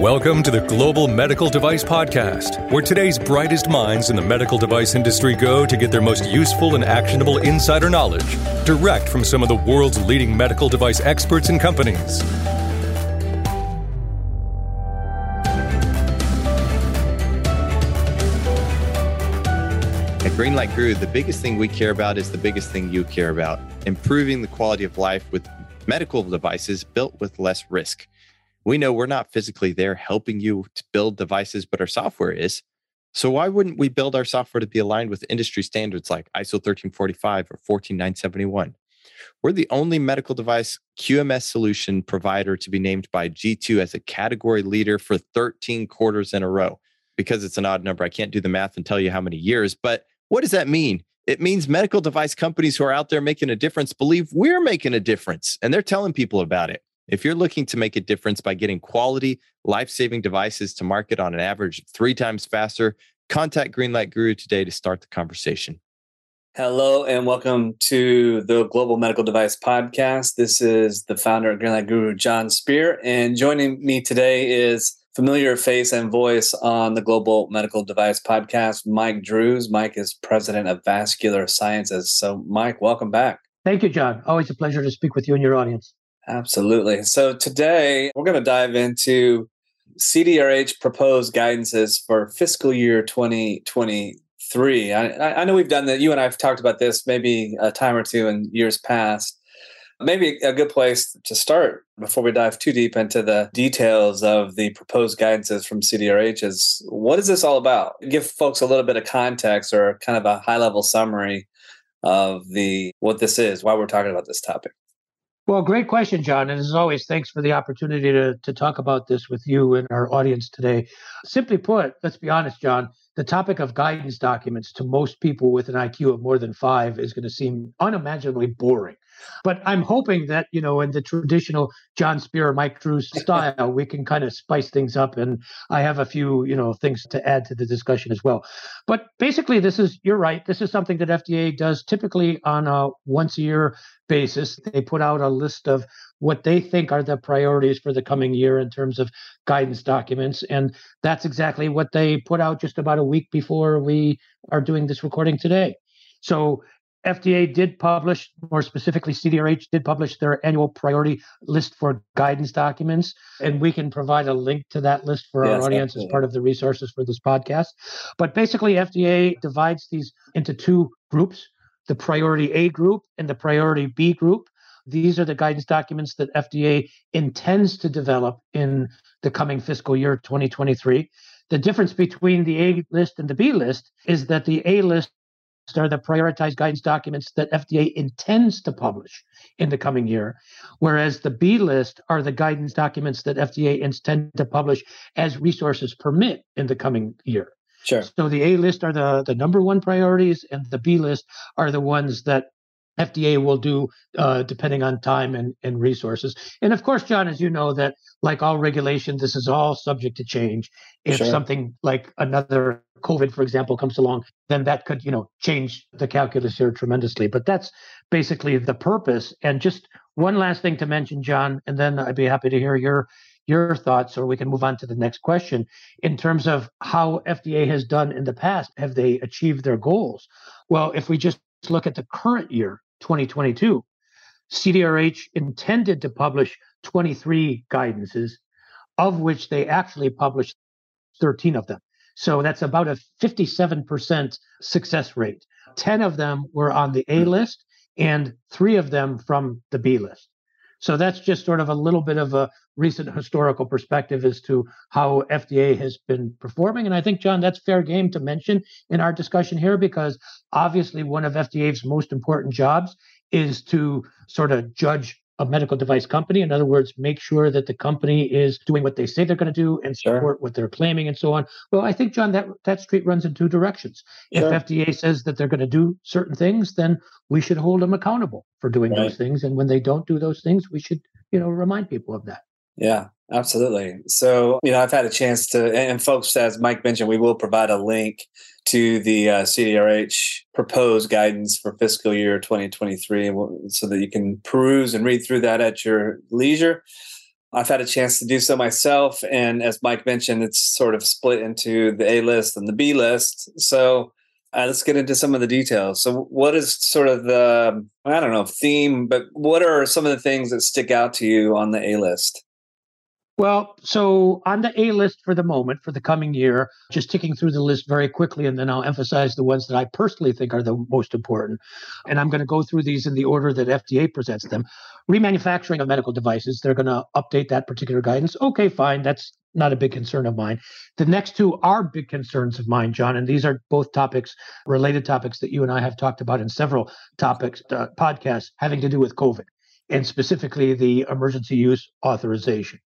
Welcome to the Global Medical Device Podcast, where today's brightest minds in the medical device industry go to get their most useful and actionable insider knowledge direct from some of the world's leading medical device experts and companies. At Greenlight Guru, the biggest thing we care about is the biggest thing you care about improving the quality of life with medical devices built with less risk. We know we're not physically there helping you to build devices, but our software is. So why wouldn't we build our software to be aligned with industry standards like ISO 1345 or 14971? We're the only medical device QMS solution provider to be named by G2 as a category leader for 13 quarters in a row. Because it's an odd number, I can't do the math and tell you how many years, but what does that mean? It means medical device companies who are out there making a difference believe we're making a difference and they're telling people about it. If you're looking to make a difference by getting quality, life saving devices to market on an average three times faster, contact Greenlight Guru today to start the conversation. Hello, and welcome to the Global Medical Device Podcast. This is the founder of Greenlight Guru, Jon Speer. And joining me today is familiar face and voice on the Global Medical Device Podcast, Mike Drues. Mike is president of Vascular Sciences. So, Mike, welcome back. Thank you, John. Always a pleasure to speak with you and your audience. Absolutely. So, today we're going to dive into CDRH proposed guidances for fiscal year 2023. I, I know we've done that. You and I have talked about this maybe a time or two in years past. Maybe a good place to start before we dive too deep into the details of the proposed guidances from CDRH is what is this all about? Give folks a little bit of context or kind of a high level summary of the what this is, why we're talking about this topic. Well, great question, John. And as always, thanks for the opportunity to, to talk about this with you and our audience today. Simply put, let's be honest, John, the topic of guidance documents to most people with an IQ of more than five is going to seem unimaginably boring. But I'm hoping that, you know, in the traditional Jon Speer, Mike Drues style, we can kind of spice things up. And I have a few, you know, things to add to the discussion as well. But basically, this is, you're right, this is something that FDA does typically on a once a year basis. They put out a list of what they think are the priorities for the coming year in terms of guidance documents. And that's exactly what they put out just about a week before we are doing this recording today. So FDA did publish, more specifically, CDRH did publish their annual priority list for guidance documents. And we can provide a link to that list for yes, our audience absolutely. as part of the resources for this podcast. But basically, FDA divides these into two groups the priority A group and the priority B group. These are the guidance documents that FDA intends to develop in the coming fiscal year 2023. The difference between the A list and the B list is that the A list are the prioritized guidance documents that FDA intends to publish in the coming year, whereas the B list are the guidance documents that FDA intends to publish as resources permit in the coming year. Sure. So the A list are the, the number one priorities, and the B list are the ones that FDA will do uh, depending on time and, and resources. And of course, John, as you know, that like all regulation, this is all subject to change. If sure. something like another COVID, for example, comes along, then that could, you know, change the calculus here tremendously. But that's basically the purpose. And just one last thing to mention, John, and then I'd be happy to hear your your thoughts, or we can move on to the next question. In terms of how FDA has done in the past, have they achieved their goals? Well, if we just look at the current year, 2022, CDRH intended to publish 23 guidances, of which they actually published 13 of them. So that's about a 57% success rate. 10 of them were on the A hmm. list and three of them from the B list. So that's just sort of a little bit of a recent historical perspective as to how FDA has been performing. And I think, John, that's fair game to mention in our discussion here because obviously one of FDA's most important jobs is to sort of judge a medical device company. In other words, make sure that the company is doing what they say they're going to do and support sure. what they're claiming and so on. Well, I think, John, that, that street runs in two directions. Sure. If FDA says that they're going to do certain things, then we should hold them accountable for doing right. those things. And when they don't do those things, we should, you know, remind people of that. Yeah, absolutely. So, you know, I've had a chance to, and folks, as Mike mentioned, we will provide a link to the uh, CDRH proposed guidance for fiscal year 2023 so that you can peruse and read through that at your leisure. I've had a chance to do so myself. And as Mike mentioned, it's sort of split into the A list and the B list. So uh, let's get into some of the details. So, what is sort of the, I don't know, theme, but what are some of the things that stick out to you on the A list? Well, so on the A list for the moment, for the coming year, just ticking through the list very quickly, and then I'll emphasize the ones that I personally think are the most important. And I'm going to go through these in the order that FDA presents them. Remanufacturing of medical devices, they're going to update that particular guidance. Okay, fine. That's not a big concern of mine. The next two are big concerns of mine, John, and these are both topics, related topics that you and I have talked about in several topics, uh, podcasts having to do with COVID and specifically the emergency use authorization.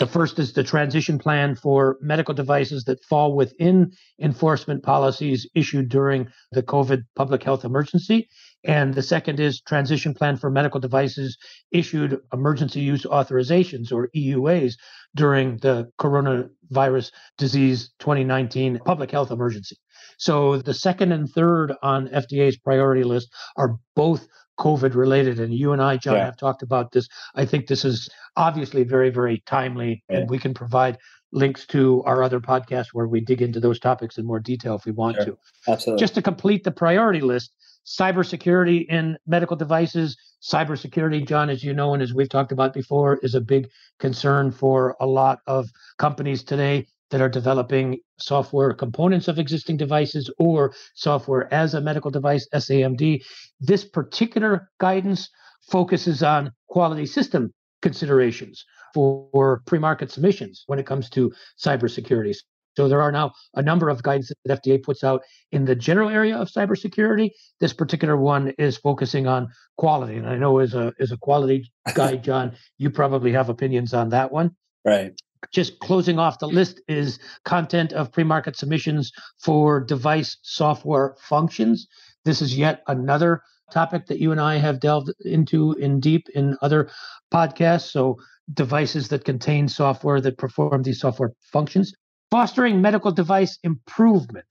The first is the transition plan for medical devices that fall within enforcement policies issued during the COVID public health emergency. And the second is transition plan for medical devices issued emergency use authorizations or EUAs during the coronavirus disease 2019 public health emergency. So the second and third on FDA's priority list are both COVID related. And you and I, John, yeah. have talked about this. I think this is obviously very, very timely, yeah. and we can provide links to our other podcasts where we dig into those topics in more detail if we want sure. to. Absolutely. Just to complete the priority list, cybersecurity in medical devices. Cybersecurity, John, as you know, and as we've talked about before, is a big concern for a lot of companies today that are developing software components of existing devices or software as a medical device, SAMD. This particular guidance focuses on quality system considerations for pre-market submissions when it comes to cybersecurity. So there are now a number of guidance that FDA puts out in the general area of cybersecurity. This particular one is focusing on quality, and I know as a as a quality guy, John, you probably have opinions on that one. Right just closing off the list is content of pre-market submissions for device software functions. This is yet another topic that you and I have delved into in deep in other podcasts. So devices that contain software that perform these software functions. Fostering medical device improvement.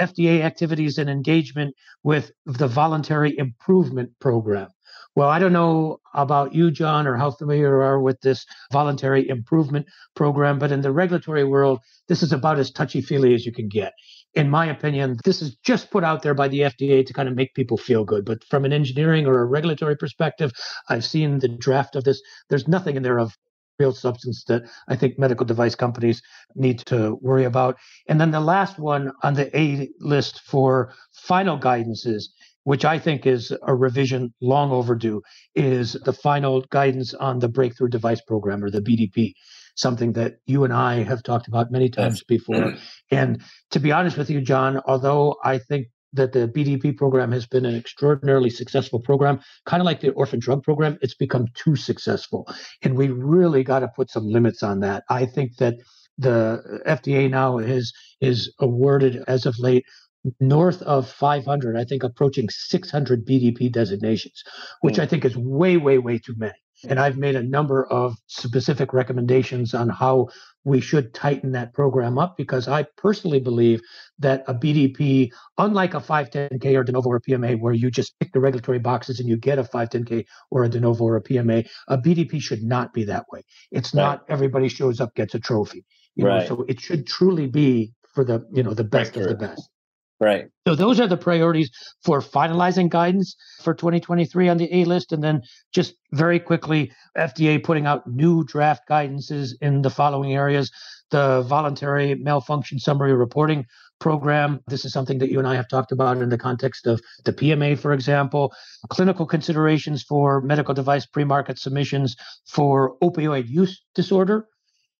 FDA activities and engagement with the voluntary improvement program. Well, I don't know about you, John, or how familiar you are with this voluntary improvement program, but in the regulatory world, this is about as touchy feely as you can get. In my opinion, this is just put out there by the FDA to kind of make people feel good. But from an engineering or a regulatory perspective, I've seen the draft of this. There's nothing in there of real substance that I think medical device companies need to worry about. And then the last one on the A list for final guidances which I think is a revision long overdue, is the final guidance on the Breakthrough Device Program or the BDP, something that you and I have talked about many times before. Mm-hmm. and to be honest with you, John, although I think that the BDP program has been an extraordinarily successful program, kind of like the orphan drug program, it's become too successful. And we really got to put some limits on that. I think that the FDA now is is awarded as of late north of 500, I think approaching 600 BDP designations, which mm. I think is way, way, way too many. And I've made a number of specific recommendations on how we should tighten that program up because I personally believe that a BDP, unlike a 510K or de novo or PMA, where you just tick the regulatory boxes and you get a 510K or a de novo or a PMA, a BDP should not be that way. It's right. not everybody shows up gets a trophy. You right. know, so it should truly be for the you know the best of the best. Right. So those are the priorities for finalizing guidance for 2023 on the A list. And then just very quickly, FDA putting out new draft guidances in the following areas the voluntary malfunction summary reporting program. This is something that you and I have talked about in the context of the PMA, for example, clinical considerations for medical device pre market submissions for opioid use disorder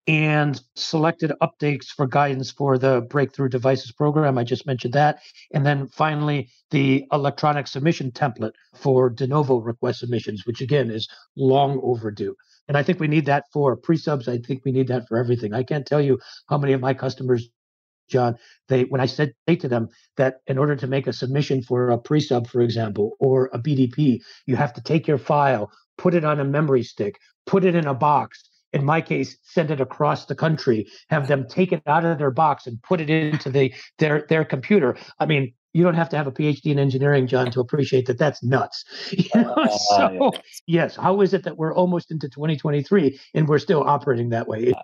and selected updates for guidance for the Breakthrough Devices program. I just mentioned that. And then finally, the electronic submission template for de novo request submissions, which again is long overdue. And I think we need that for pre subs. I think we need that for everything. I can't tell you how many of my customers, John, they when I said say to them that in order to make a submission for a pre sub, for example, or a BDP, you have to take your file, put it on a memory stick, put it in a box, in my case, send it across the country, have them take it out of their box and put it into the their their computer. I mean, you don't have to have a PhD in engineering, John, to appreciate that that's nuts. You know? uh, so, yes, how is it that we're almost into 2023 and we're still operating that way? It,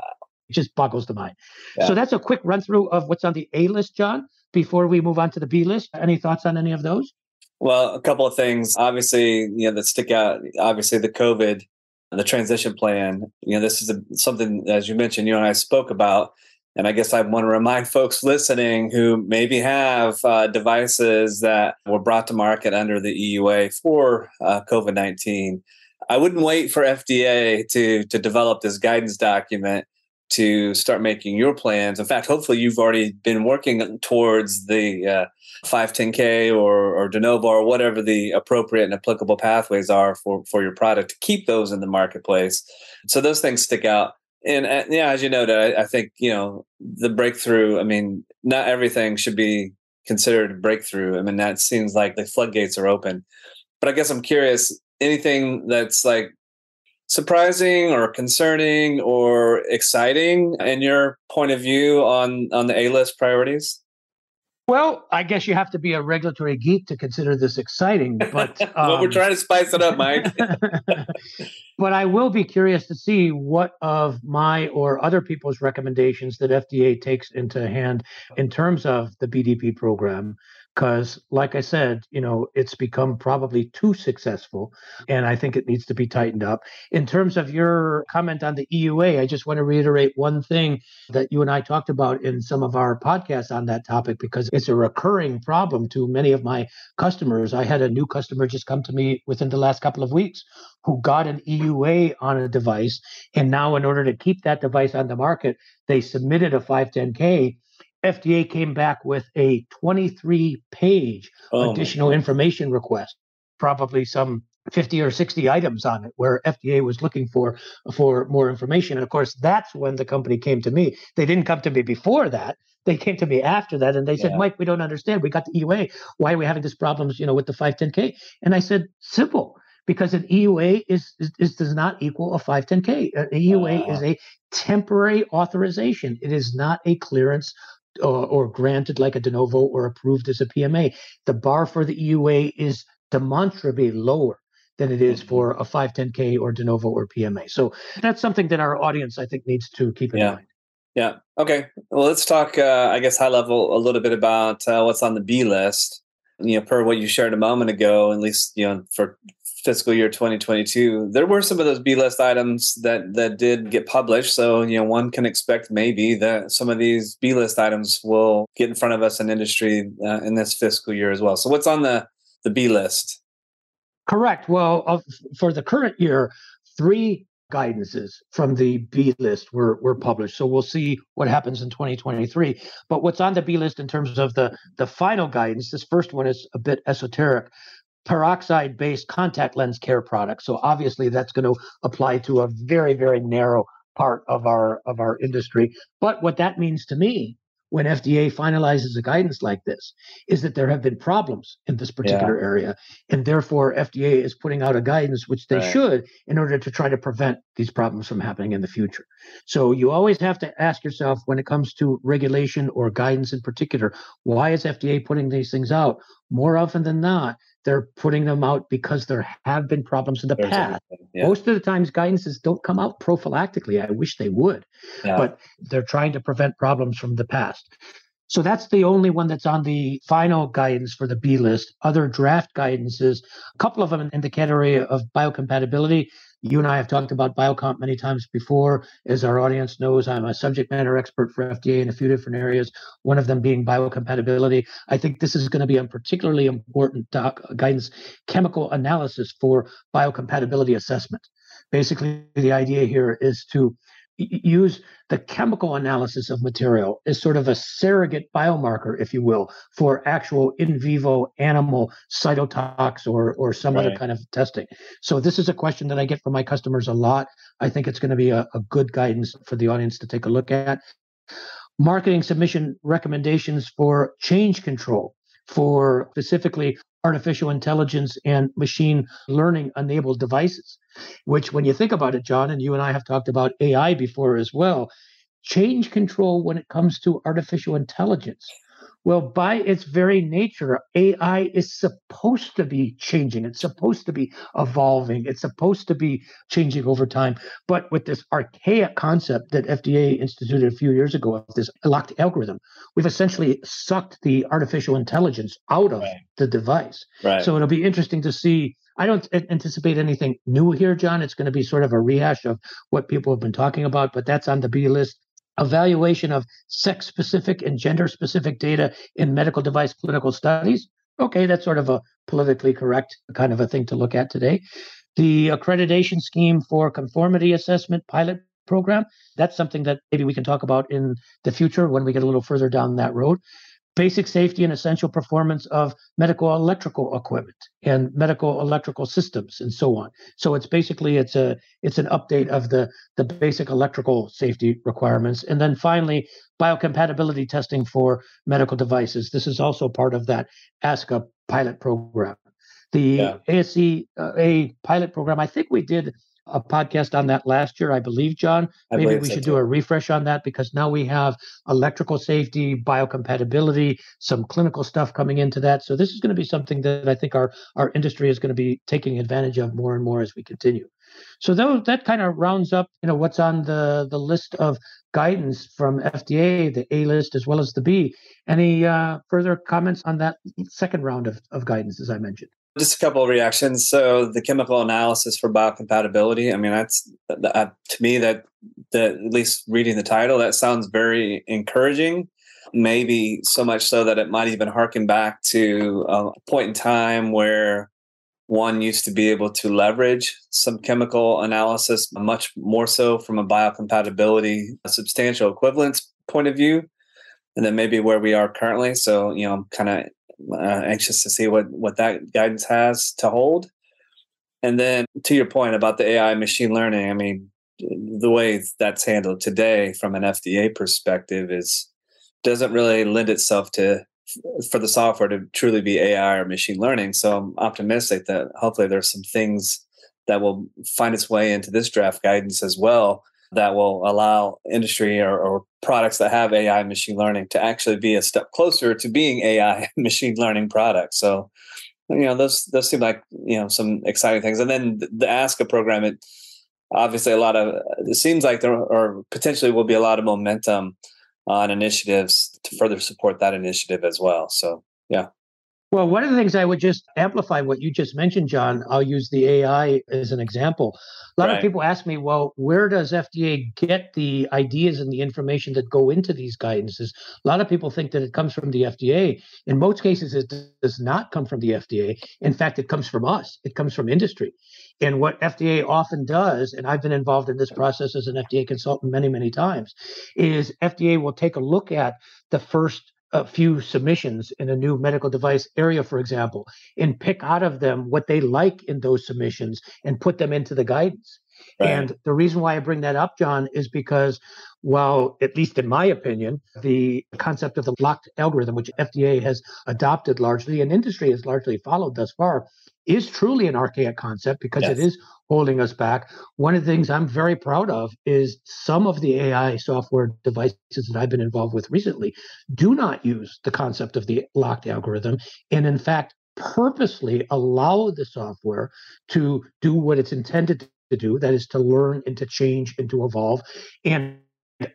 it just boggles the mind. Yeah. So that's a quick run through of what's on the A list, John. Before we move on to the B list, any thoughts on any of those? Well, a couple of things, obviously, you know, that stick out. Obviously, the COVID, the transition plan. You know, this is a, something, as you mentioned, you and I spoke about and I guess I want to remind folks listening who maybe have uh, devices that were brought to market under the EUA for uh, COVID 19. I wouldn't wait for FDA to, to develop this guidance document to start making your plans. In fact, hopefully, you've already been working towards the uh, 510K or, or de novo or whatever the appropriate and applicable pathways are for, for your product to keep those in the marketplace. So, those things stick out and uh, yeah, as you noted, I, I, think you know the breakthrough. I mean, not everything should be considered breakthrough. I mean, that seems like the floodgates are open. But I guess I'm curious. Anything that's like surprising or concerning or exciting in your point of view on on the A list priorities? Well, I guess you have to be a regulatory geek to consider this exciting, but um, well, we're um, trying to spice it up, Mike. but I will be curious to see what of my or other people's recommendations that FDA takes into hand in terms of the BDP program because like i said you know it's become probably too successful and i think it needs to be tightened up. In terms of your comment on the eua i just want to reiterate one thing that you and i talked about in some of our podcasts on that topic because it's a recurring problem to many of my customers. I had a new customer just come to me within the last couple of weeks who got an eua on a device and now in order to keep that device on the market they submitted a 510k FDA came back with a 23 page oh additional information request, probably some 50 or 60 items on it where FDA was looking for for more information. And of course, that's when the company came to me. They didn't come to me before that. They came to me after that and they said, yeah. Mike, we don't understand. We got the EUA. Why are we having these problems, you know, with the 510K? And I said, simple because an EUA is, is, is, does not equal a 510K. An EUA uh, is a temporary authorization. It is not a clearance or, or granted like a de novo or approved as a PMA. The bar for the EUA is demonstrably lower than it is mm-hmm. for a 510K or de novo or PMA. So that's something that our audience, I think, needs to keep in yeah. mind. Yeah. Okay. Well, let's talk, uh, I guess, high level a little bit about uh, what's on the B list. You know, per what you shared a moment ago, at least you know for fiscal year 2022 there were some of those b list items that that did get published. So you know one can expect maybe that some of these b list items will get in front of us in industry uh, in this fiscal year as well. So what's on the the b list? Correct. Well uh, for the current year three guidances from the B list were, were published. So we'll see what happens in 2023. But what's on the B list in terms of the, the final guidance, this first one is a bit esoteric peroxide based contact lens care products. So obviously that's going to apply to a very, very narrow part of our of our industry. But what that means to me when FDA finalizes a guidance like this is that there have been problems in this particular yeah. area. And therefore, FDA is putting out a guidance, which they right. should, in order to try to prevent these problems from happening in the future. So you always have to ask yourself when it comes to regulation or guidance in particular, why is FDA putting these things out? More often than not, they're putting them out because there have been problems in the There's past. Yeah. Most of the times, guidances don't come out prophylactically. I wish they would, yeah. but they're trying to prevent problems from the past. So that's the only one that's on the final guidance for the B list. Other draft guidances, a couple of them in the category of biocompatibility. You and I have talked about biocomp many times before. As our audience knows, I'm a subject matter expert for FDA in a few different areas, one of them being biocompatibility. I think this is going to be a particularly important doc, guidance chemical analysis for biocompatibility assessment. Basically, the idea here is to use the chemical analysis of material as sort of a surrogate biomarker, if you will, for actual in vivo animal cytotox or, or some right. other kind of testing. So, this is a question that I get from my customers a lot. I think it's going to be a, a good guidance for the audience to take a look at. Marketing submission recommendations for change control for specifically artificial intelligence and machine learning enabled devices, which, when you think about it, John, and you and I have talked about AI before as well, change control when it comes to artificial intelligence Well, by its very nature, AI is supposed to be changing. It's supposed to be evolving. It's supposed to be changing over time. But with this archaic concept that FDA instituted a few years ago of this locked algorithm, we've essentially sucked the artificial intelligence out of right. the device. Right. So it'll be interesting to see. I don't anticipate anything new here, John. It's going to be sort of a rehash of what people have been talking about, but that's on the B list evaluation of sex specific and gender specific data in medical device clinical studies. Okay, that's sort of a politically correct kind of a thing to look at today. The accreditation scheme for conformity assessment pilot program, that's something that maybe we can talk about in the future when we get a little further down that road basic safety and essential performance of medical electrical equipment and medical electrical systems and so on. So it's basically it's a it's an update of the the basic electrical safety requirements. And then finally biocompatibility testing for medical devices. This is also part of that ASCA pilot program. The yeah. ASC uh, a pilot program I think we did a podcast on that last year, I believe, John. I Maybe we should do a refresh on that because now we have electrical safety, biocompatibility, some clinical stuff coming into that. So this is going to be something that I think our our industry is going to be taking advantage of more and more as we continue. So that, that kind of rounds up, you know, what's on the the list of guidance from FDA, the A list as well as the B. Any uh, further comments on that second round of, of guidance, as I mentioned? Just a couple of reactions. So the chemical analysis for biocompatibility. I mean, that's uh, to me that that at least reading the title, that sounds very encouraging. Maybe so much so that it might even harken back to a point in time where one used to be able to leverage some chemical analysis much more so from a biocompatibility, a substantial equivalence point of view, and then maybe where we are currently. So, you know, kind of uh, anxious to see what what that guidance has to hold. And then to your point about the AI machine learning, I mean, the way that's handled today from an FDA perspective is doesn't really lend itself to for the software to truly be AI or machine learning. So I'm optimistic that hopefully there's some things that will find its way into this draft guidance as well that will allow industry or, or, products that have AI machine learning to actually be a step closer to being AI machine learning products. So, you know, those those seem like you know some exciting things. And then the, ASCA program, it obviously a lot of it seems like there or potentially will be a lot of momentum on initiatives to further support that initiative as well. So, yeah. Well, one of the things I would just amplify what you just mentioned, John, I'll use the AI as an example. A lot right. of people ask me, well, where does FDA get the ideas and the information that go into these guidances? A lot of people think that it comes from the FDA. In most cases, it does not come from the FDA. In fact, it comes from us, it comes from industry. And what FDA often does, and I've been involved in this process as an FDA consultant many, many times, is FDA will take a look at the first a few submissions in a new medical device area, for example, and pick out of them what they like in those submissions and put them into the guidance. Right. And the reason why I bring that up, John, is because, well, at least in my opinion, the concept of the locked algorithm, which FDA has adopted largely and industry has largely followed thus far, is truly an archaic concept because yes. it is holding us back. One of the things I'm very proud of is some of the AI software devices that I've been involved with recently do not use the concept of the locked algorithm. And in fact, purposely allow the software to do what it's intended to do that is to learn and to change and to evolve. And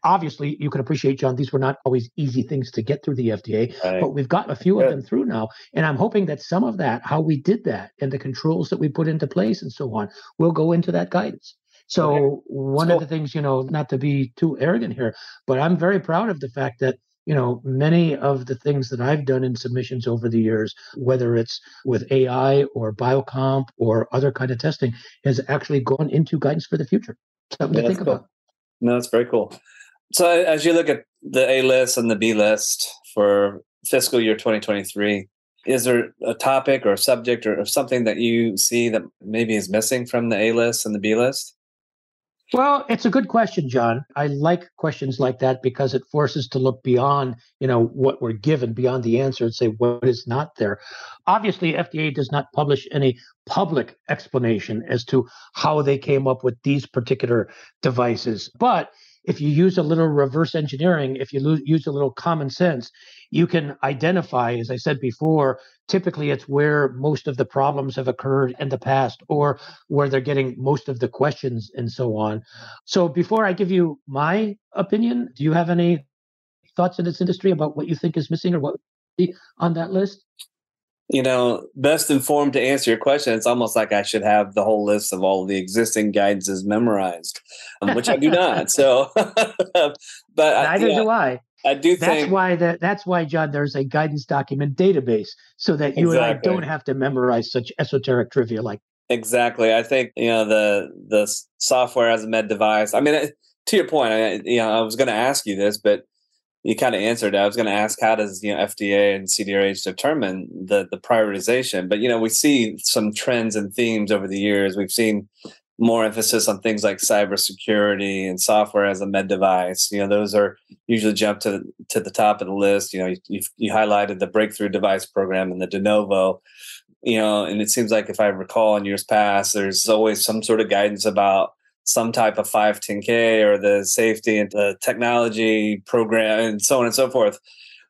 obviously you can appreciate john these were not always easy things to get through the fda right. but we've got a few Good. of them through now and i'm hoping that some of that how we did that and the controls that we put into place and so on will go into that guidance so okay. one of the things you know not to be too arrogant here but i'm very proud of the fact that you know many of the things that i've done in submissions over the years whether it's with ai or biocomp or other kind of testing has actually gone into guidance for the future something yeah, to think cool. about no, that's very cool. So as you look at the A list and the B list for fiscal year 2023, is there a topic or a subject or, something that you see that maybe is missing from the A list and the B list? Well, it's a good question, John. I like questions like that because it forces to look beyond, you know, what we're given, beyond the answer and say what is not there. Obviously, FDA does not publish any public explanation as to how they came up with these particular devices, but if you use a little reverse engineering, if you lo- use a little common sense, you can identify, as I said before, typically it's where most of the problems have occurred in the past or where they're getting most of the questions and so on. So before I give you my opinion, do you have any thoughts in this industry about what you think is missing or what on that list? You know, best informed to answer your question, it's almost like I should have the whole list of all of the existing guidances memorized, um, which I do not. So, but neither yeah, do I. I do that's think why that that's why John there's a guidance document database so that you exactly. and I don't have to memorize such esoteric trivia like exactly. I think you know the the software as a med device. I mean, to your point, I, you know, I was going to ask you this, but you kind of answered. I was going to ask how does you know FDA and CDRH determine the the prioritization? But you know we see some trends and themes over the years. We've seen more emphasis on things like cybersecurity and software as a med device. You know those are usually jump to to the top of the list. You know you you highlighted the breakthrough device program and the de novo. You know, and it seems like if I recall in years past, there's always some sort of guidance about some type of 510K or the safety and the technology program and so on and so forth.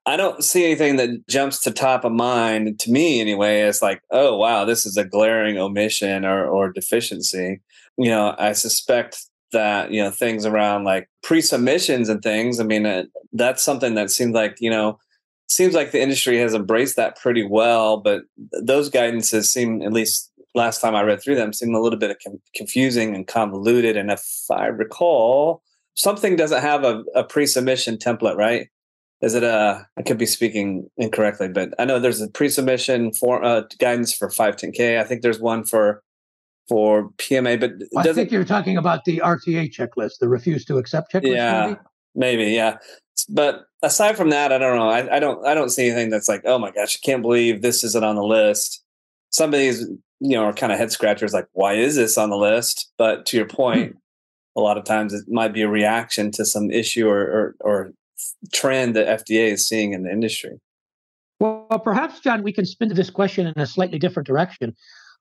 I don't see anything that jumps to top of mind to me anyway as like, oh wow, this is a glaring omission or, or deficiency. You know, I suspect that you know things around like pre-submissions and things. I mean, uh, that's something that seems like you know seems like the industry has embraced that pretty well. But those guidances seem, at least last time I read through them seemed a little bit confusing and convoluted. And if I recall, something doesn't have a, a pre-submission template, right? Is it a? I could be speaking incorrectly, but I know there's a pre-submission for uh, guidance for 510k. I think there's one for for PMA, but I think you're talking about the RTA checklist, the refuse to accept checklist. Yeah, maybe, maybe yeah. But aside from that, I don't know. I, I don't I don't see anything that's like, oh my gosh, I can't believe this isn't on the list. Some of these you know, are kind of head scratchers like, why is this on the list? But to your point, hmm. a lot of times it might be a reaction to some issue or, or, or trend that FDA is seeing in the industry. Well, perhaps, John, we can spin this question in a slightly different direction.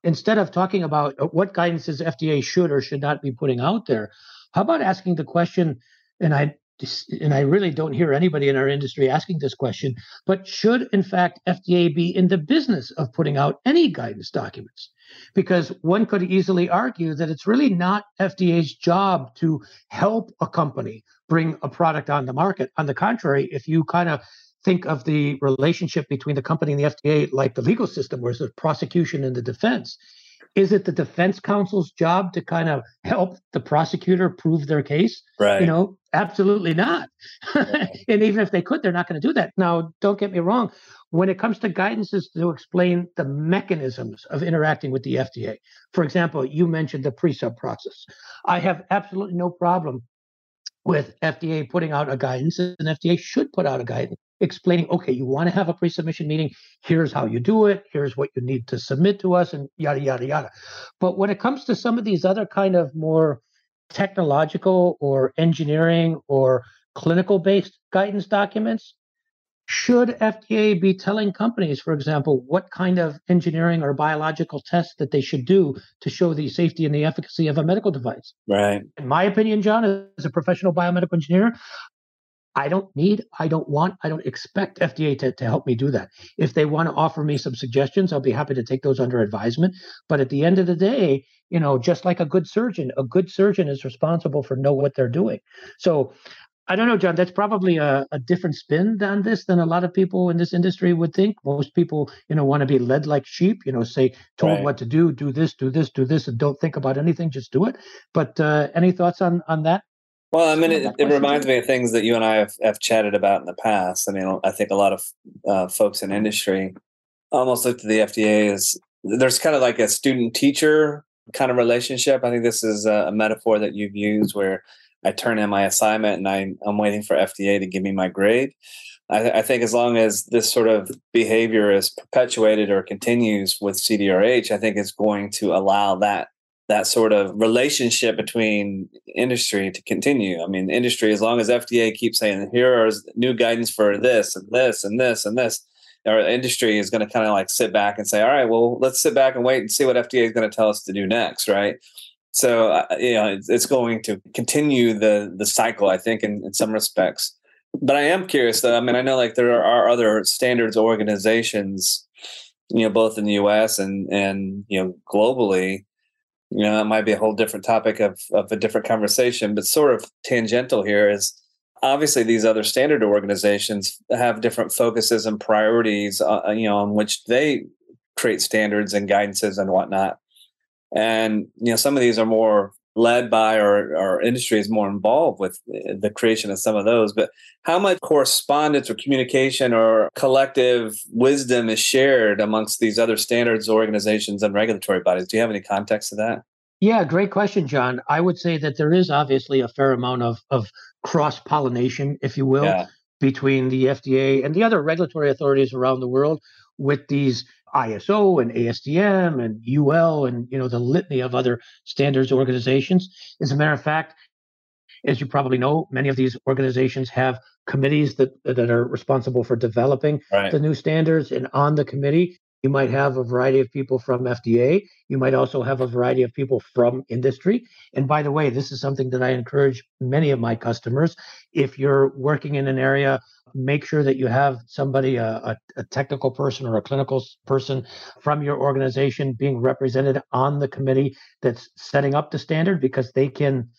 Instead of talking about uh, what guidances FDA should or should not be putting out there, how about asking the question? And I and I really don't hear anybody in our industry asking this question, but should in fact FDA be in the business of putting out any guidance documents? Because one could easily argue that it's really not FDA's job to help a company bring a product on the market. On the contrary, if you kind of think of the relationship between the company and the FDA like the legal system, where there's prosecution and the defense, is it the defense counsel's job to kind of help the prosecutor prove their case? Right. You know, absolutely not. and even if they could, they're not going to do that. Now, don't get me wrong. When it comes to guidances to explain the mechanisms of interacting with the FDA, for example, you mentioned the pre-sub process. I have absolutely no problem with FDA putting out a guidance, and FDA should put out a guidance explaining, okay, you want to have a pre-submission meeting. Here's how you do it. Here's what you need to submit to us, and yada yada yada. But when it comes to some of these other kind of more technological or engineering or clinical based guidance documents, should FDA be telling companies, for example, what kind of engineering or biological tests that they should do to show the safety and the efficacy of a medical device? Right. In my opinion, John, as a professional biomedical engineer, I don't need, I don't want, I don't expect FDA to, to help me do that. If they want to offer me some suggestions, I'll be happy to take those under advisement. But at the end of the day, you know, just like a good surgeon, a good surgeon is responsible for know what they're doing. So I don't know, John. That's probably a, a different spin on this than a lot of people in this industry would think. Most people, you know, want to be led like sheep. You know, say told right. what to do, do this, do this, do this, and don't think about anything. Just do it. But uh, any thoughts on on that? Well, I mean, it, it reminds me of things that you and I have, have chatted about in the past. I mean, I think a lot of uh, folks in industry almost look to the FDA as there's kind of like a student teacher kind of relationship. I think this is a, metaphor that you've used where I turn in my assignment and I, I'm waiting for FDA to give me my grade. I, I, think as long as this sort of behavior is perpetuated or continues with CDRH, I think it's going to allow that that sort of relationship between industry to continue. I mean, industry, as long as FDA keeps saying, here is new guidance for this and this and this and this, our industry is going to kind of like sit back and say, all right, well, let's sit back and wait and see what FDA is going to tell us to do next, right? So uh, you know, it's, it's, going to continue the the cycle, I think, in, in some respects. But I am curious, though. I mean, I know like there are other standards organizations, you know, both in the U.S. and and you know globally. You know, it might be a whole different topic of of a different conversation, but sort of tangential here is obviously these other standard organizations have different focuses and priorities uh, uh, you know on which they create standards and guidances and whatnot. And you know some of these are more led by or, or industry is more involved with the creation of some of those but how much correspondence or communication or collective wisdom is shared amongst these other standards organizations and regulatory bodies do you have any context to that yeah, great question, John. I would say that there is obviously a fair amount of of cross pollination, if you will, yeah. between the FDA and the other regulatory authorities around the world with these ISO and ASTM and UL and you know the litany of other standards organizations. As a matter of fact, as you probably know, many of these organizations have committees that that are responsible for developing right. the new standards, and on the committee you might have a variety of people from FDA. You might also have a variety of people from industry. And by the way, this is something that I encourage many of my customers. If you're working in an area, make sure that you have somebody, a, a, technical person or a clinical person from your organization being represented on the committee that's setting up the standard because they can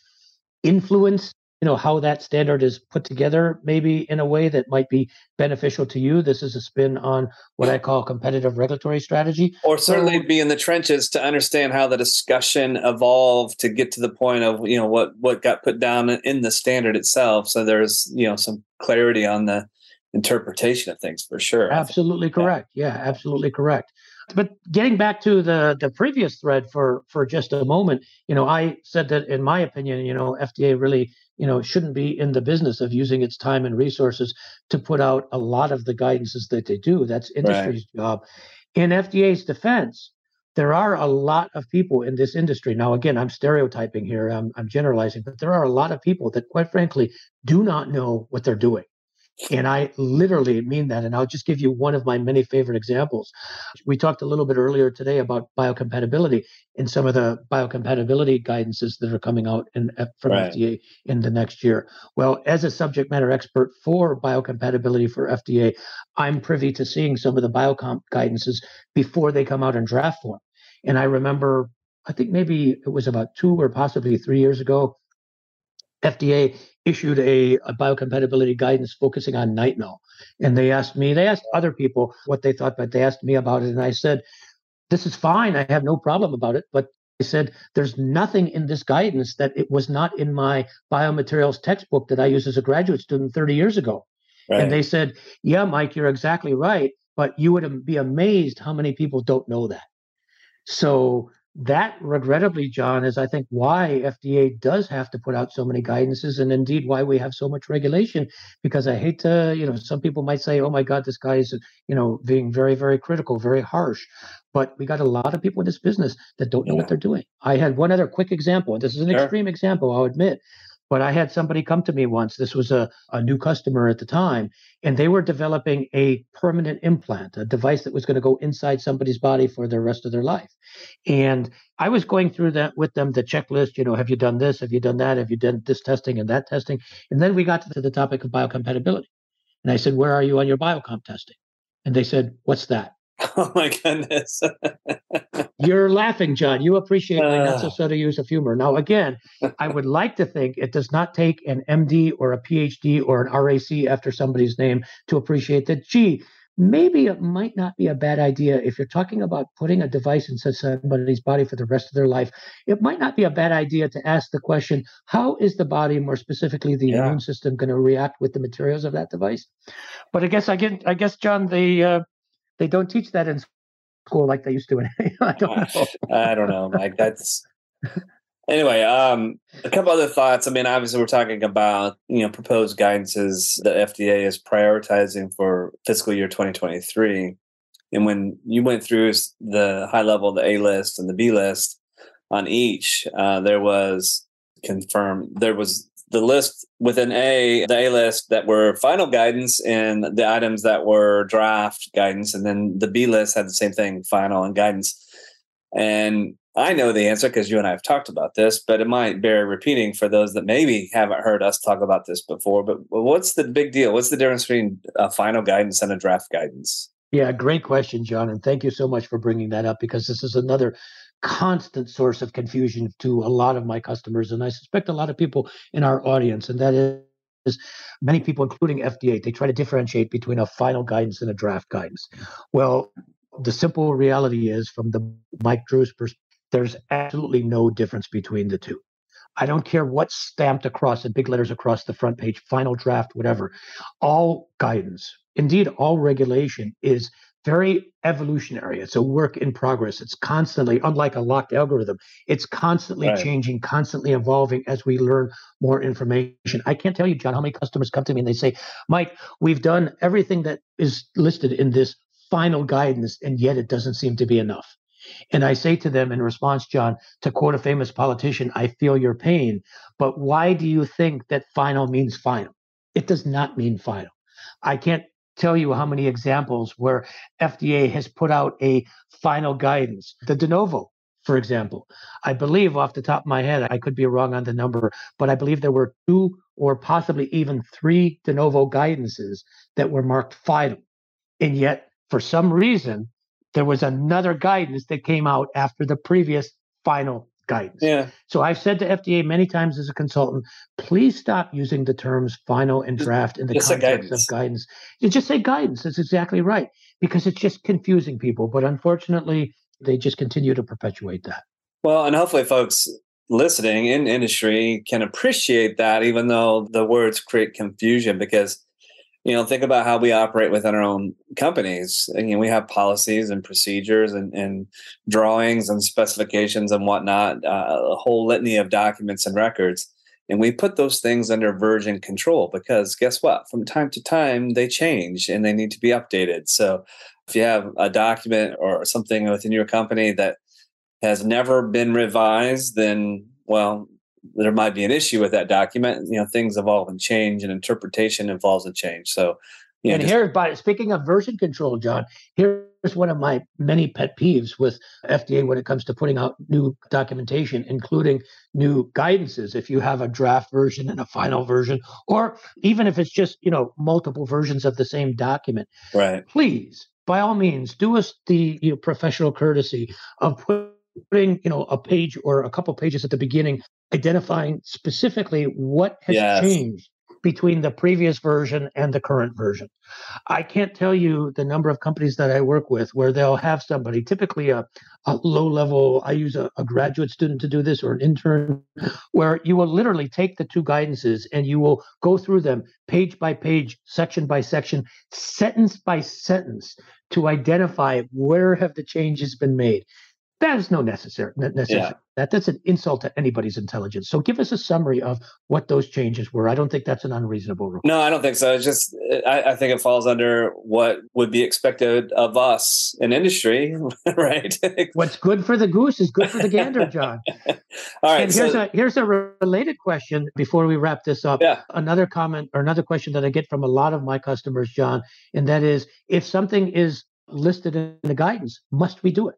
influence you know how that standard is put together maybe in a way that might be beneficial to you. This is a spin on what i call competitive regulatory strategy. Or certainly be in the trenches to understand how the discussion evolved to get to the point of you know what what got put down in the standard itself. So there's you know some clarity on the interpretation of things for sure. Absolutely correct. Yeah, yeah absolutely correct. But getting back to the the previous thread for for just a moment you know i said that in my opinion you know fda really you know shouldn't be in the business of using its time and resources to put out a lot of the guidances that they do. That's industry's right. job. In fda's defense there are a lot of people in this industry. Now again i'm stereotyping here I'm, I'm generalizing but there are a lot of people that quite frankly do not know what they're doing and I literally mean that. And I'll just give you one of my many favorite examples. We talked a little bit earlier today about biocompatibility and some of the biocompatibility guidances that are coming out in, uh, from right. FDA in the next year. Well, as a subject matter expert for biocompatibility for FDA, I'm privy to seeing some of the biocomp guidances before they come out in draft form. And I remember, I think maybe it was about two or possibly three years ago, FDA issued a, a, biocompatibility guidance focusing on night nitinol. And they asked me, they asked other people what they thought, but they asked me about it. And I said, this is fine. I have no problem about it. But I said, there's nothing in this guidance that it was not in my biomaterials textbook that I used as a graduate student 30 years ago. Right. And they said, yeah, Mike, you're exactly right. But you would be amazed how many people don't know that. So that regrettably john is i think why fda does have to put out so many guidances and indeed why we have so much regulation because i hate to you know some people might say oh my god this guy is you know being very very critical very harsh but we got a lot of people in this business that don't know yeah. what they're doing i had one other quick example this is an sure. extreme example i'll admit but I had somebody come to me once. This was a, a new customer at the time, and they were developing a permanent implant, a device that was going to go inside somebody's body for the rest of their life. And I was going through that with them, the checklist, you know, have you done this? Have you done that? Have you done this testing and that testing? And then we got to the topic of biocompatibility. And I said, Where are you on your biocomp testing? And they said, What's that? Oh my goodness. You're laughing, John. You appreciate my not so subtle use of humor. Now, again, I would like to think it does not take an MD or a PhD or an RAC after somebody's name to appreciate that, gee, maybe it might not be a bad idea if you're talking about putting a device inside somebody's body for the rest of their life. It might not be a bad idea to ask the question how is the body, more specifically the yeah. immune system, going to react with the materials of that device? But I guess I get, I guess, John, the uh, they don't teach that in school like they used to. I don't know. I don't know, Mike. That's anyway. Um, a couple other thoughts. I mean, obviously, we're talking about you know proposed guidances the FDA is prioritizing for fiscal year 2023. And when you went through the high level, the A list and the B list on each, uh, there was confirmed there was the list within A, the A list that were final guidance and the items that were draft guidance. And then the B list had the same thing, final and guidance. And I know the answer because you and I have talked about this, but it might bear repeating for those that maybe haven't heard us talk about this before. But what's the big deal? What's the difference between a final guidance and a draft guidance? Yeah, great question, John. And thank you so much for bringing that up because this is another constant source of confusion to a lot of my customers. And I suspect a lot of people in our audience. And that is many people, including FDA, they try to differentiate between a final guidance and a draft guidance. Well, the simple reality is, from the Mike Drues' perspective, there's absolutely no difference between the two. I don't care what's stamped across in big letters across the front page, final draft, whatever. All guidance, indeed, all regulation is very evolutionary. It's a work in progress. It's constantly, unlike a locked algorithm, it's constantly right. changing, constantly evolving as we learn more information. I can't tell you, Jon, how many customers come to me and they say, Mike, we've done everything that is listed in this final guidance, and yet it doesn't seem to be enough. And I say to them in response, Jon, to quote a famous politician, I feel your pain, but why do you think that final means final? It does not mean final. I can't tell you how many examples where FDA has put out a final guidance. The de novo, for example, I believe off the top of my head, I could be wrong on the number, but I believe there were two or possibly even three de novo guidances that were marked final. And yet, for some reason, there was another guidance that came out after the previous final guidance. Yeah. So I've said to FDA many times as a consultant, please stop using the terms final and draft in the just context guidance. of guidance. You just say guidance. That's exactly right. Because it's just confusing people. But unfortunately, they just continue to perpetuate that. Well, and hopefully folks listening in industry can appreciate that even though the words create confusion because you know think about how we operate within our own companies. And, you know, we have policies and procedures and, and drawings and specifications and whatnot uh, a whole litany of documents and records. And we put those things under version control because guess what? From time to time they change and they need to be updated. So if you have a document or something within your company that has never been revised then well there might be an issue with that document. You know, things evolve and change, and interpretation evolves and change. So, you know, and just, here, by speaking of version control, Jon, here's one of my many pet peeves with FDA when it comes to putting out new documentation, including new guidances. If you have a draft version and a final version, or even if it's just you know multiple versions of the same document, right? Please, by all means, do us the you know, professional courtesy of putting you know a page or a couple pages at the beginning identifying specifically what has yes. changed between the previous version and the current version. I can't tell you the number of companies that I work with where they'll have somebody, typically a, a low level, I use a, a, graduate student to do this or an intern, where you will literally take the two guidances and you will go through them page by page, section by section, sentence by sentence to identify where have the changes been made. That is no necessary. necessary. Yeah. That that's an insult to anybody's intelligence. So give us a summary of what those changes were. I don't think that's an unreasonable rule. No, I don't think so. It's just uh, I, I think it falls under what would be expected of us in industry, right? What's good for the goose is good for the gander, Jon. All right. And here's so, a here's a related question before we wrap this up. Yeah. Another comment or another question that I get from a lot of my customers, Jon, and that is if something is listed in the guidance, must we do it?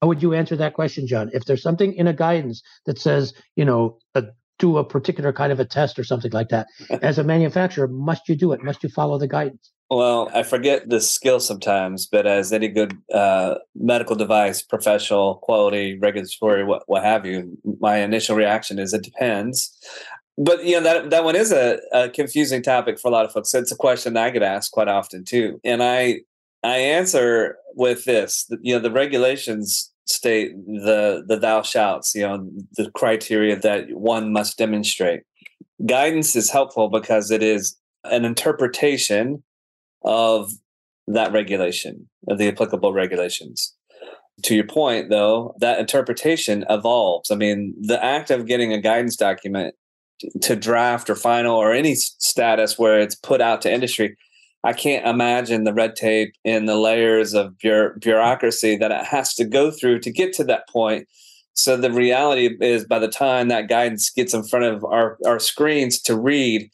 How would you answer that question, Jon? If there's something in a guidance that says, you know, a, do a particular kind of a test or something like that, as a manufacturer, must you do it? Must you follow the guidance? Well, I forget the skill sometimes, but as any good uh, medical device professional, quality, regulatory, what, what have you, my initial reaction is it depends. But you know that that one is a, a confusing topic for a lot of folks. It's a question I get asked quite often too, and I I answer with this: you know, the regulations state the the thou shalt, you know, the criteria that one must demonstrate. Guidance is helpful because it is an interpretation of that regulation, of the applicable regulations. To your point, though, that interpretation evolves. I mean, the act of getting a guidance document to draft or final or any status where it's put out to industry I can't imagine the red tape and the layers of bureaucracy that it has to go through to get to that point. So the reality is, by the time that guidance gets in front of our, our screens to read,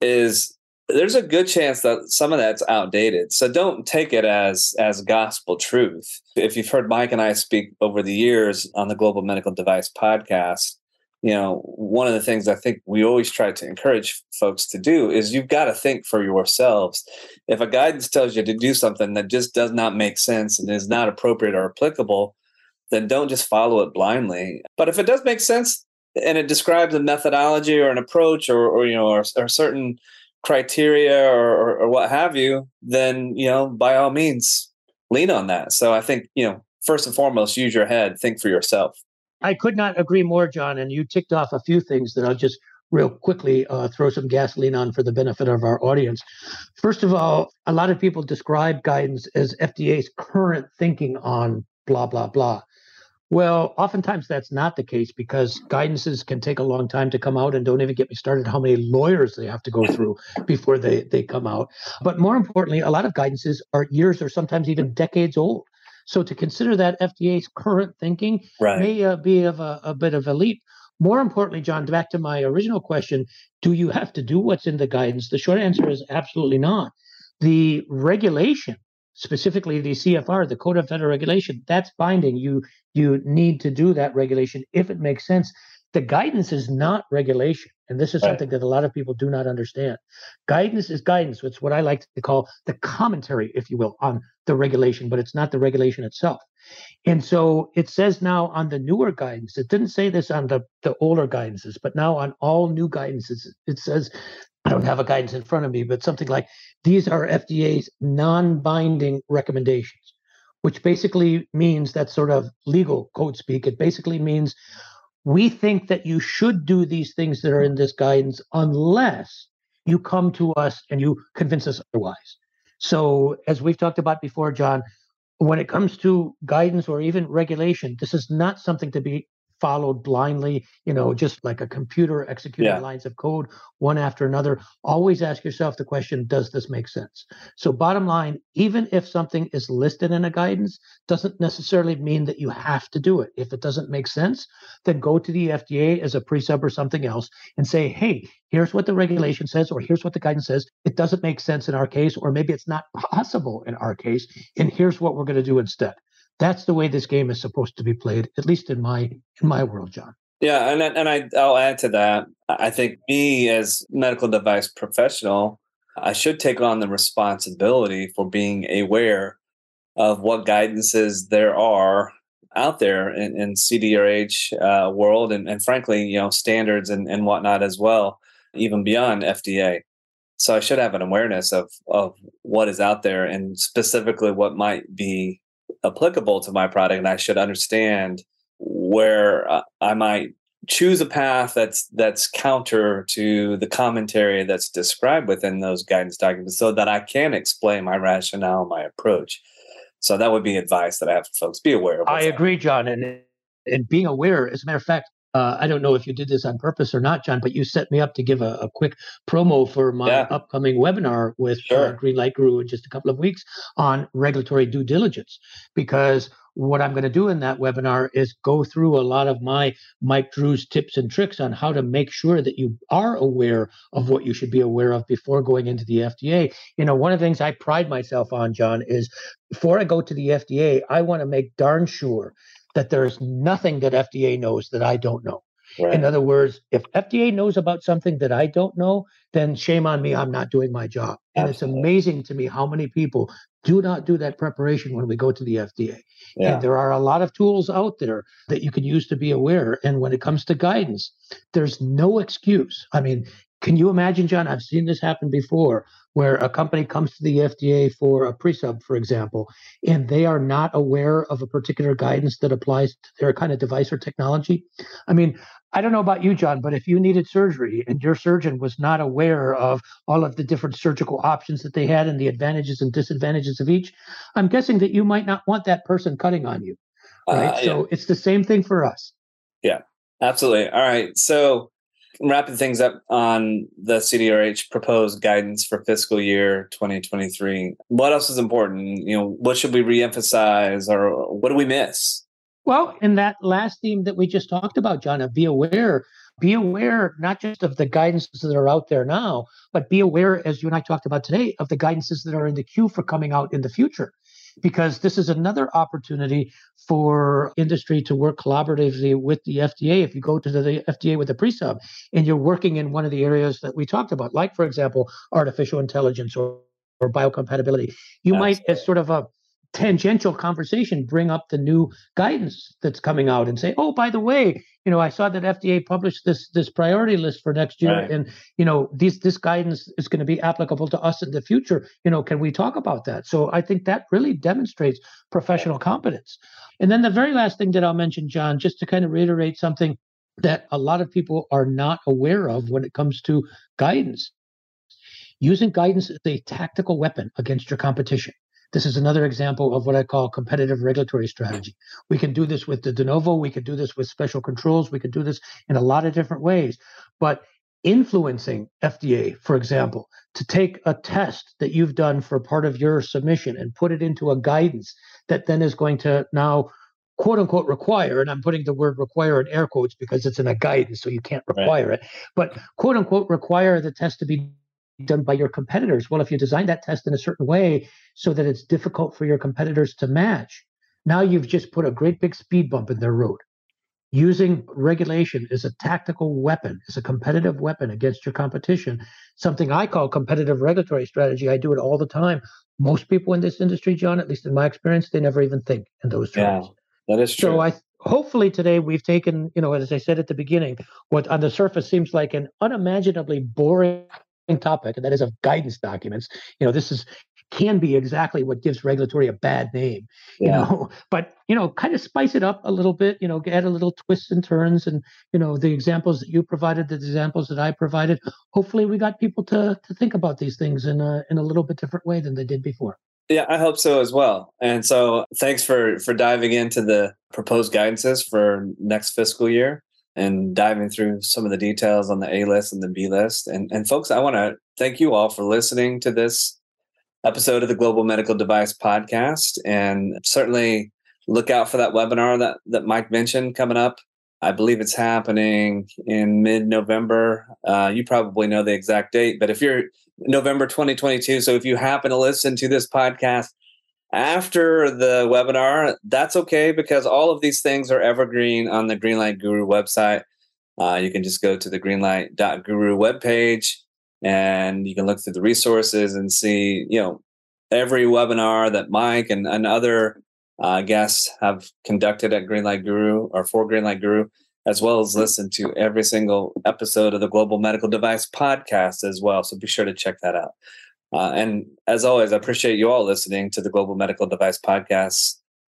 is there's a good chance that some of that's outdated. So don't take it as as gospel truth. If you've heard Mike and I speak over the years on the Global Medical Device podcast, you know, one of the things I think we always try to encourage folks to do is you've got to think for yourselves. If a guidance tells you to do something that just does not make sense and is not appropriate or applicable, then don't just follow it blindly. But if it does make sense and it describes a methodology or an approach or, or you know, or, or certain criteria or, or, or what have you, then, you know, by all means, lean on that. So I think, you know, first and foremost, use your head, think for yourself. I could not agree more, Jon. And you ticked off a few things that I'll just real quickly uh, throw some gasoline on for the benefit of our audience. First of all, a lot of people describe guidance as FDA's current thinking on blah, blah, blah. Well, oftentimes that's not the case because guidances can take a long time to come out, and don't even get me started how many lawyers they have to go through before they, they come out. But more importantly, a lot of guidances are years or sometimes even decades old. So to consider that FDA's current thinking right. may uh, be of a, a bit of a leap. More importantly, Jon, back to my original question do you have to do what's in the guidance? The short answer is absolutely not. The regulation, specifically the CFR, the Code of Federal Regulation, that's binding. You you need to do that regulation if it makes sense. The guidance is not regulation. And this is right. something that a lot of people do not understand. Guidance is guidance. It's what I like to call the commentary, if you will, on the regulation, but it's not the regulation itself. And so it says now on the newer guidance, it didn't say this on the, the older guidances, but now on all new guidances, it says, I don't have a guidance in front of me, but something like these are FDA's non binding recommendations, which basically means that sort of legal code speak. It basically means we think that you should do these things that are in this guidance unless you come to us and you convince us otherwise. So, as we've talked about before, Jon, when it comes to guidance or even regulation, this is not something to be followed blindly, you know, just like a computer executing yeah. lines of code one after another. Always ask yourself the question, does this make sense? So bottom line, even if something is listed in a guidance, doesn't necessarily mean that you have to do it. If it doesn't make sense, then go to the FDA as a pre-sub or something else and say, hey, here's what the regulation says, or here's what the guidance says. It doesn't make sense in our case, or maybe it's not possible in our case, and here's what we're going to do instead that's the way this game is supposed to be played, at least in my in my world, Jon. Yeah, and and I I'll add to that. I think me as medical device professional, I should take on the responsibility for being aware of what guidances there are out there in, in CDRH uh, world, and, and frankly, you know, standards and, and whatnot as well, even beyond FDA. So I should have an awareness of of what is out there, and specifically what might be applicable to my product and I should understand where uh, I might choose a path that's that's counter to the commentary that's described within those guidance documents so that I can explain my rationale my approach. So that would be advice that I have for folks be aware of. I agree, Jon. And and being aware, as a matter of fact, uh, I don't know if you did this on purpose or not, Jon, but you set me up to give a, a quick promo for my yeah. upcoming webinar with uh, sure. uh, Greenlight Guru in just a couple of weeks on regulatory due diligence. Because what I'm going to do in that webinar is go through a lot of my Mike Drues' tips and tricks on how to make sure that you are aware of what you should be aware of before going into the FDA. You know, one of the things I pride myself on, Jon, is before I go to the FDA, I want to make darn sure that there's nothing that FDA knows that I don't know. Right. In other words, if FDA knows about something that I don't know, then shame on me, I'm not doing my job. And Absolutely. it's amazing to me how many people do not do that preparation when we go to the FDA. Yeah. And there are a lot of tools out there that you can use to be aware. And when it comes to guidance, there's no excuse. I mean, can you imagine, Jon? I've seen this happen before where a company comes to the FDA for a pre-sub, for example, and they are not aware of a particular guidance that applies to their kind of device or technology. I mean, I don't know about you, Jon, but if you needed surgery and your surgeon was not aware of all of the different surgical options that they had and the advantages and disadvantages of each, I'm guessing that you might not want that person cutting on you. Right. Uh, yeah. So it's the same thing for us. Yeah, absolutely. All right. So wrapping things up on the CDRH proposed guidance for fiscal year 2023. What else is important? You know, what should we reemphasize or what do we miss? Well, in that last theme that we just talked about, Jon, be aware, be aware not just of the guidances that are out there now, but be aware, as you and I talked about today, of the guidances that are in the queue for coming out in the future. Because this is another opportunity for industry to work collaboratively with the FDA. If you go to the FDA with a pre-sub and you're working in one of the areas that we talked about, like, for example, artificial intelligence or, or biocompatibility, you Absolutely. might, as sort of a tangential conversation bring up the new guidance that's coming out and say oh by the way you know i saw that fda published this this priority list for next year right. and you know this this guidance is going to be applicable to us in the future. You know can we talk about that? So i think that really demonstrates professional competence. And then the very last thing that i'll mention jon just to kind of reiterate something that a lot of people are not aware of when it comes to guidance. Using guidance as a tactical weapon against your competition this is another example of what I call competitive regulatory strategy. We can do this with the de novo, we could do this with special controls, we could do this in a lot of different ways. But influencing FDA, for example, to take a test that you've done for part of your submission and put it into a guidance that then is going to now quote unquote require, and I'm putting the word require in air quotes because it's in a guidance, so you can't require right. it, but quote unquote require the test to be done by your competitors. Well, if you design that test in a certain way so that it's difficult for your competitors to match, now you've just put a great big speed bump in their road. Using regulation as a tactical weapon, as a competitive weapon against your competition, something I call competitive regulatory strategy. I do it all the time. Most people in this industry, Jon, at least in my experience, they never even think in those terms. Yeah, that is true. So I hopefully today we've taken, you know, as I said at the beginning, what on the surface seems like an unimaginably boring topic, and that is of guidance documents. You know, this is can be exactly what gives regulatory a bad name. You yeah. know, but you know, kind of spice it up a little bit. You know, add a little twists and turns, and you know, the examples that you provided, the examples that I provided. Hopefully, we got people to to think about these things in a in a little bit different way than they did before. Yeah, I hope so as well. And so, thanks for for diving into the proposed guidances for next fiscal year and diving through some of the details on the A list and the B list. And, and folks, I want to thank you all for listening to this episode of the Global Medical Device Podcast. And certainly look out for that webinar that, that Mike mentioned coming up. I believe it's happening in mid November. Uh, you probably know the exact date, but if you're November 2022, so if you happen to listen to this podcast after the webinar, that's okay because all of these things are evergreen on the Greenlight Guru website. Uh, you can just go to the greenlight.guru webpage and you can look through the resources and see, you know, every webinar that Mike and, and other uh, guests have conducted at Greenlight Guru or for Greenlight Guru, as well as listen to every single episode of the Global Medical Device podcast as well. So be sure to check that out. Uh, and as always, I appreciate you all listening to the Global Medical Device Podcast.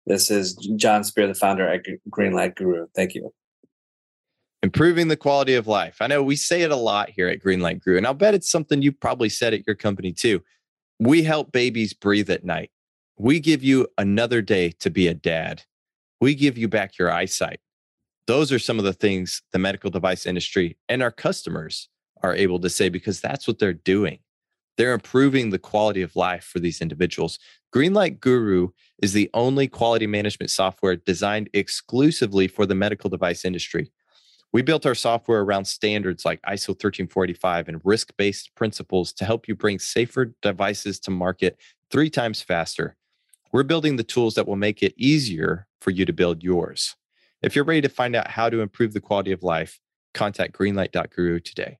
This is Jon Speer, the founder at Greenlight Guru. Thank you. Improving the quality of life. I know we say it a lot here at Greenlight Guru, and I'll bet it's something you probably said at your company too. We help babies breathe at night. We give you another day to be a dad. We give you back your eyesight. Those are some of the things the medical device industry and our customers are able to say because that's what they're doing. They're improving the quality of life for these individuals. Greenlight Guru is the only quality management software designed exclusively for the medical device industry. We built our software around standards like ISO 13485 and risk based principles to help you bring safer devices to market three times faster. We're building the tools that will make it easier for you to build yours. If you're ready to find out how to improve the quality of life, contact greenlight.guru today.